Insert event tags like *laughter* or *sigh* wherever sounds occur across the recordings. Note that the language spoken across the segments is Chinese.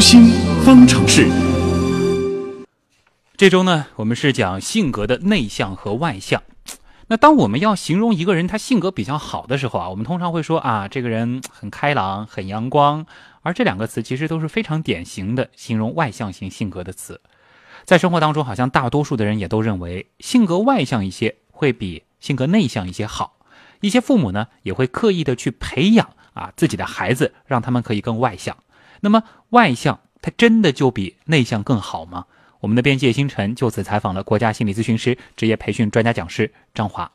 心方程式。这周呢，我们是讲性格的内向和外向。*tsk* 那当我们要形容一个人他性格比较好的时候啊，我们通常会说啊，这个人 *tsk* 很开朗、很阳光。而这两个词其实都是非常典型的形容外向型性格的词。在生活当中，好像大多数的人也都认为性格外向一些会比性格内向一些好。一些父母呢，也会刻意的去培养啊自己的孩子，让他们可以更外向。那么，外向它真的就比内向更好吗？我们的编辑星辰就此采访了国家心理咨询师、职业培训专家讲师张华。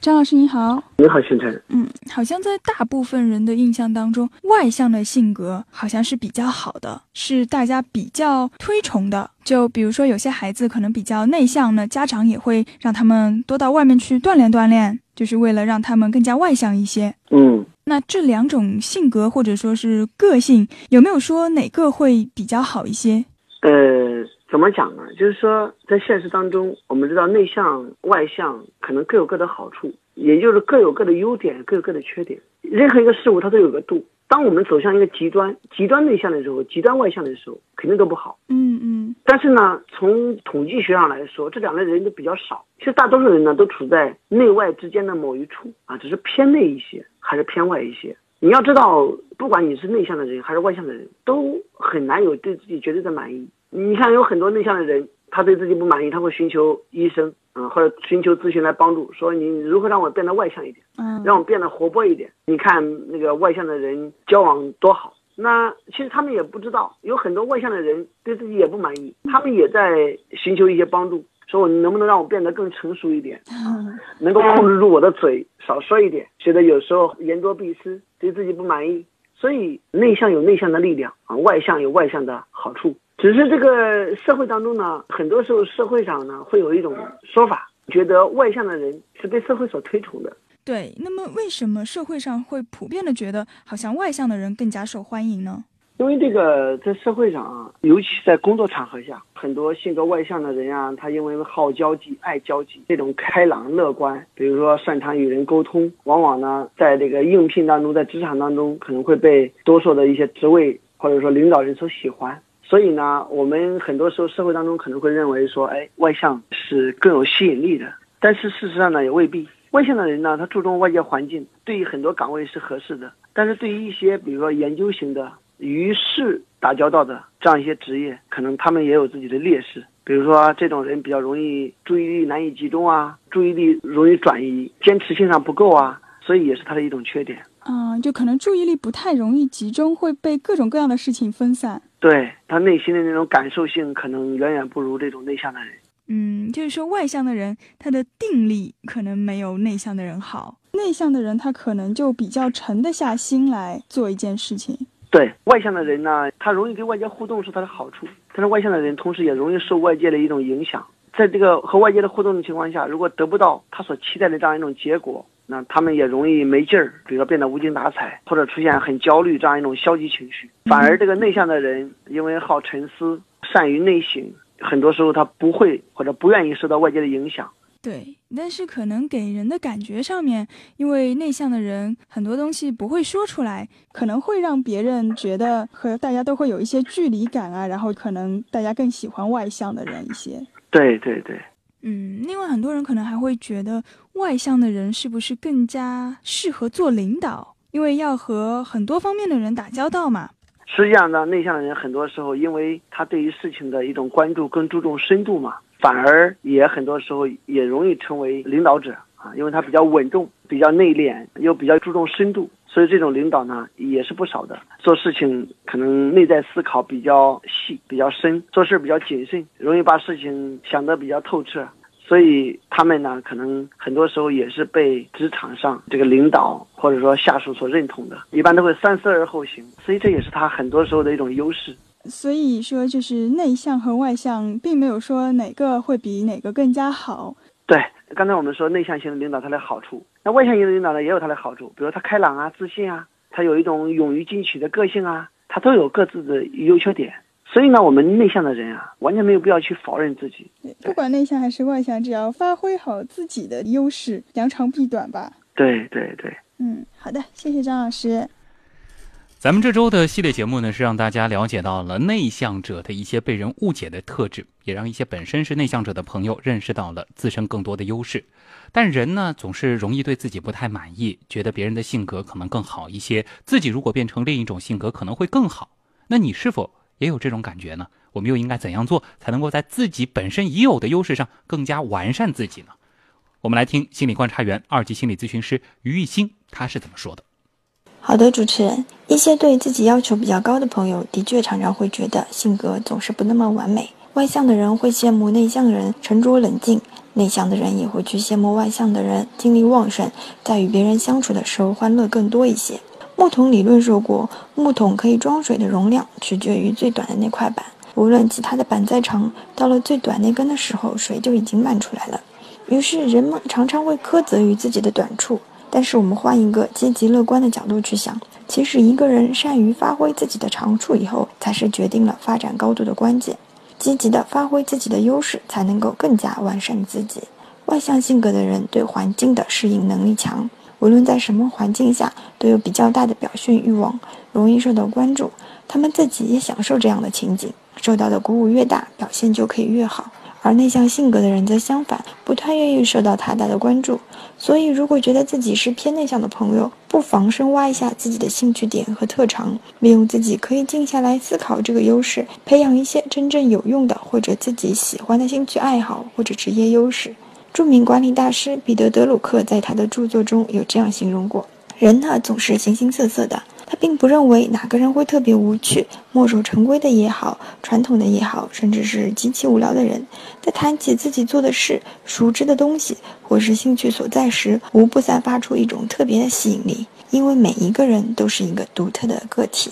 张老师你好，你好，星辰。嗯，好像在大部分人的印象当中，外向的性格好像是比较好的，是大家比较推崇的。就比如说，有些孩子可能比较内向呢，家长也会让他们多到外面去锻炼锻炼，就是为了让他们更加外向一些。嗯，那这两种性格或者说是个性，有没有说哪个会比较好一些？呃。怎么讲呢？就是说，在现实当中，我们知道内向、外向可能各有各的好处，也就是各有各的优点，各有各的缺点。任何一个事物它都有个度。当我们走向一个极端，极端内向的时候，极端外向的时候，肯定都不好。嗯嗯。但是呢，从统计学上来说，这两类人都比较少。其实大多数人呢，都处在内外之间的某一处啊，只是偏内一些，还是偏外一些。你要知道，不管你是内向的人还是外向的人，都很难有对自己绝对的满意。你看，有很多内向的人，他对自己不满意，他会寻求医生，嗯，或者寻求咨询来帮助，说你如何让我变得外向一点，嗯，让我变得活泼一点。你看那个外向的人交往多好，那其实他们也不知道，有很多外向的人对自己也不满意，他们也在寻求一些帮助，说我能不能让我变得更成熟一点，能够控制住我的嘴，少说一点，觉得有时候言多必失，对自己不满意。所以内向有内向的力量啊，外向有外向的好处。只是这个社会当中呢，很多时候社会上呢会有一种说法，觉得外向的人是被社会所推崇的。对，那么为什么社会上会普遍的觉得好像外向的人更加受欢迎呢？因为这个在社会上啊，尤其在工作场合下，很多性格外向的人啊，他因为好交际、爱交际，这种开朗乐观，比如说擅长与人沟通，往往呢在这个应聘当中，在职场当中可能会被多数的一些职位或者说领导人所喜欢。所以呢，我们很多时候社会当中可能会认为说，哎，外向是更有吸引力的。但是事实上呢，也未必。外向的人呢，他注重外界环境，对于很多岗位是合适的。但是对于一些，比如说研究型的、与事打交道的这样一些职业，可能他们也有自己的劣势。比如说，这种人比较容易注意力难以集中啊，注意力容易转移，坚持性上不够啊，所以也是他的一种缺点。嗯，就可能注意力不太容易集中，会被各种各样的事情分散。对他内心的那种感受性，可能远远不如这种内向的人。嗯，就是说外向的人，他的定力可能没有内向的人好。内向的人，他可能就比较沉得下心来做一件事情。对外向的人呢，他容易跟外界互动是他的好处，但是外向的人同时也容易受外界的一种影响。在这个和外界的互动的情况下，如果得不到他所期待的这样一种结果。那他们也容易没劲儿，比如说变得无精打采，或者出现很焦虑这样一种消极情绪。反而这个内向的人，因为好沉思，善于内省，很多时候他不会或者不愿意受到外界的影响。对，但是可能给人的感觉上面，因为内向的人很多东西不会说出来，可能会让别人觉得和大家都会有一些距离感啊，然后可能大家更喜欢外向的人一些。对对对。嗯，另外很多人可能还会觉得外向的人是不是更加适合做领导？因为要和很多方面的人打交道嘛。实际上呢，内向的人很多时候，因为他对于事情的一种关注更注重深度嘛，反而也很多时候也容易成为领导者啊，因为他比较稳重、比较内敛，又比较注重深度。所以这种领导呢也是不少的，做事情可能内在思考比较细、比较深，做事比较谨慎，容易把事情想得比较透彻。所以他们呢，可能很多时候也是被职场上这个领导或者说下属所认同的，一般都会三思而后行。所以这也是他很多时候的一种优势。所以说，就是内向和外向，并没有说哪个会比哪个更加好。对，刚才我们说内向型的领导他的好处。那外向型的领导呢，也有他的好处，比如他开朗啊、自信啊，他有一种勇于进取的个性啊，他都有各自的优缺点。所以呢，我们内向的人啊，完全没有必要去否认自己。不管内向还是外向，只要发挥好自己的优势，扬长避短吧。对对对。嗯，好的，谢谢张老师。咱们这周的系列节目呢，是让大家了解到了内向者的一些被人误解的特质，也让一些本身是内向者的朋友认识到了自身更多的优势。但人呢，总是容易对自己不太满意，觉得别人的性格可能更好一些，自己如果变成另一种性格，可能会更好。那你是否也有这种感觉呢？我们又应该怎样做，才能够在自己本身已有的优势上更加完善自己呢？我们来听心理观察员、二级心理咨询师于玉兴他是怎么说的。好的，主持人，一些对自己要求比较高的朋友，的确常常会觉得性格总是不那么完美。外向的人会羡慕内向人沉着冷静，内向的人也会去羡慕外向的人精力旺盛，在与别人相处的时候欢乐更多一些。木桶理论说过，木桶可以装水的容量取决于最短的那块板，无论其他的板再长，到了最短那根的时候，水就已经漫出来了。于是人们常常会苛责于自己的短处。但是我们换一个积极乐观的角度去想，其实一个人善于发挥自己的长处以后，才是决定了发展高度的关键。积极的发挥自己的优势，才能够更加完善自己。外向性格的人对环境的适应能力强，无论在什么环境下，都有比较大的表现欲望，容易受到关注。他们自己也享受这样的情景，受到的鼓舞越大，表现就可以越好。而内向性格的人则相反，不太愿意受到太大的关注。所以，如果觉得自己是偏内向的朋友，不妨深挖一下自己的兴趣点和特长，利用自己可以静下来思考这个优势，培养一些真正有用的或者自己喜欢的兴趣爱好或者职业优势。著名管理大师彼得·德鲁克在他的著作中有这样形容过：人呢，总是形形色色的。他并不认为哪个人会特别无趣、墨守成规的也好，传统的也好，甚至是极其无聊的人，在谈起自己做的事、熟知的东西或是兴趣所在时，无不散发出一种特别的吸引力。因为每一个人都是一个独特的个体。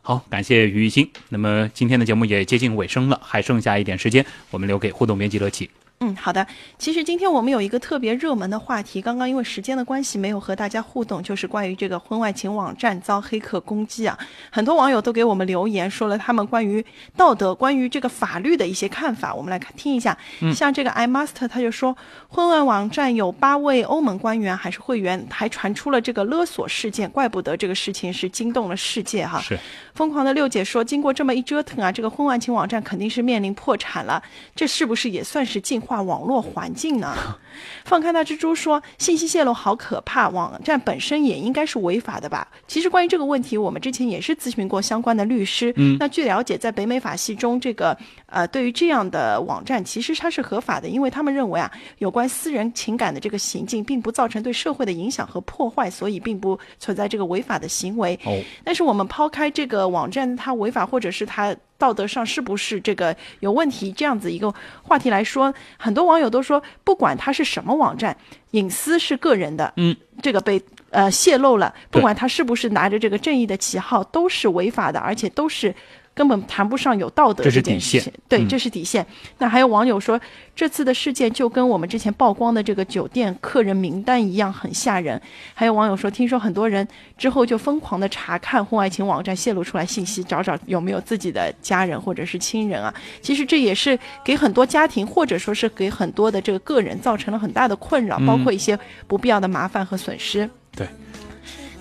好，感谢于艺兴。那么今天的节目也接近尾声了，还剩下一点时间，我们留给互动编辑乐起。嗯，好的。其实今天我们有一个特别热门的话题，刚刚因为时间的关系没有和大家互动，就是关于这个婚外情网站遭黑客攻击啊。很多网友都给我们留言，说了他们关于道德、关于这个法律的一些看法。我们来看听一下。像这个 i master 他就说，婚外网站有八位欧盟官员还是会员，还传出了这个勒索事件，怪不得这个事情是惊动了世界哈。是。疯狂的六姐说，经过这么一折腾啊，这个婚外情网站肯定是面临破产了。这是不是也算是进化？网络环境呢？*laughs* 放开那蜘蛛说，信息泄露好可怕，网站本身也应该是违法的吧？其实关于这个问题，我们之前也是咨询过相关的律师。嗯，那据了解，在北美法系中，这个呃，对于这样的网站，其实它是合法的，因为他们认为啊，有关私人情感的这个行径，并不造成对社会的影响和破坏，所以并不存在这个违法的行为。哦，但是我们抛开这个网站它违法，或者是它。道德上是不是这个有问题？这样子一个话题来说，很多网友都说，不管它是什么网站，隐私是个人的，嗯，这个被呃泄露了，不管他是不是拿着这个正义的旗号，都是违法的，而且都是。根本谈不上有道德这件事情，对，这是底线。那还有网友说，这次的事件就跟我们之前曝光的这个酒店客人名单一样，很吓人。还有网友说，听说很多人之后就疯狂的查看婚外情网站泄露出来信息，找找有没有自己的家人或者是亲人啊。其实这也是给很多家庭或者说是给很多的这个个人造成了很大的困扰，包括一些不必要的麻烦和损失。对。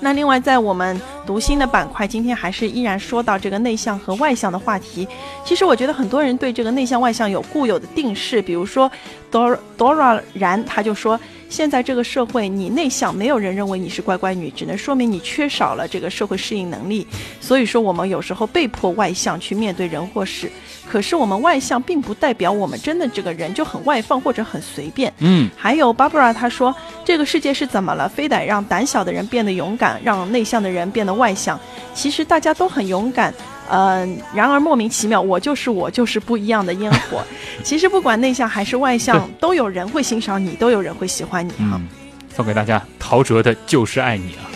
那另外，在我们读心的板块，今天还是依然说到这个内向和外向的话题。其实我觉得很多人对这个内向外向有固有的定式，比如说 Dora Dora 然他就说。现在这个社会，你内向，没有人认为你是乖乖女，只能说明你缺少了这个社会适应能力。所以说，我们有时候被迫外向去面对人或事。可是，我们外向并不代表我们真的这个人就很外放或者很随便。嗯。还有 Barbara 她说，这个世界是怎么了？非得让胆小的人变得勇敢，让内向的人变得外向？其实大家都很勇敢。嗯，然而莫名其妙，我就是我，就是不一样的烟火。*laughs* 其实不管内向还是外向，都有人会欣赏你，都有人会喜欢你。嗯，送给大家陶喆的《就是爱你》啊。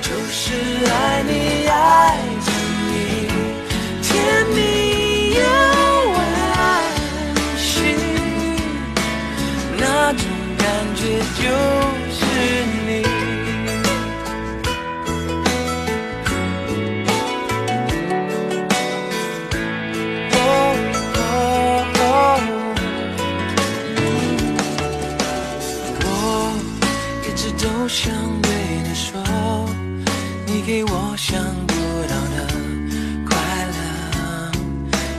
就是爱你，爱着你，甜蜜又温馨，那种感觉就都想对你说你给我想不到的快乐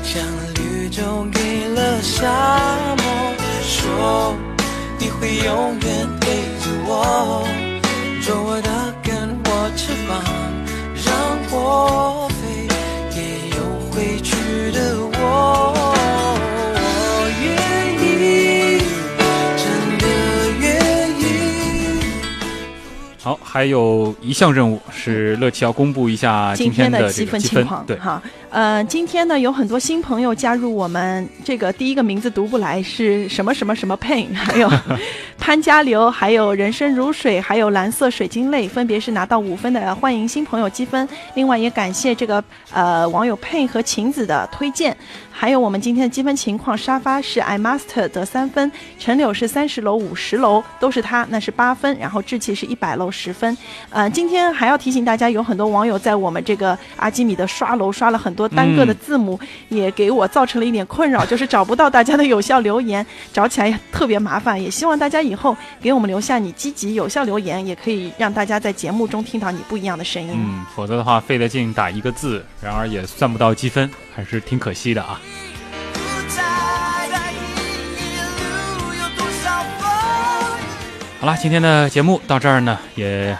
像绿洲给了沙漠说你会永远陪着我做我的根我翅膀让我还有一项任务是乐奇要公布一下今天的积个积分。分情况，对，哈，呃，今天呢有很多新朋友加入我们，这个第一个名字读不来是什么什么什么 pain，*laughs* 还有 *laughs* 潘家流，还有人生如水，还有蓝色水晶泪，分别是拿到五分的，欢迎新朋友积分。另外也感谢这个呃网友 pain 和晴子的推荐，还有我们今天的积分情况，沙发是 i master 得三分，陈柳是三十楼五十楼都是他，那是八分，然后志气是一百楼十分。呃，今天还要提醒大家，有很多网友在我们这个阿基米的刷楼刷了很多单个的字母，也给我造成了一点困扰，就是找不到大家的有效留言，找起来也特别麻烦。也希望大家以后给我们留下你积极有效留言，也可以让大家在节目中听到你不一样的声音。嗯，否则的话费了劲打一个字，然而也算不到积分，还是挺可惜的啊。好了，今天的节目到这儿呢，也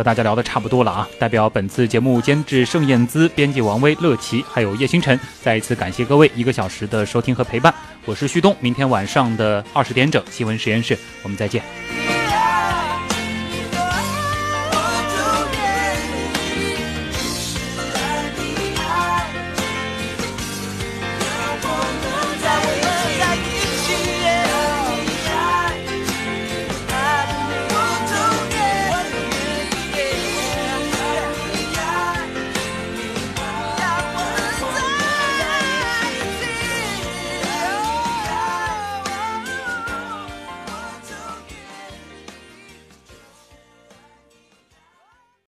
和大家聊的差不多了啊。代表本次节目监制盛燕姿、编辑王威、乐琪，还有叶星辰，再一次感谢各位一个小时的收听和陪伴。我是旭东，明天晚上的二十点整新闻实验室，我们再见。「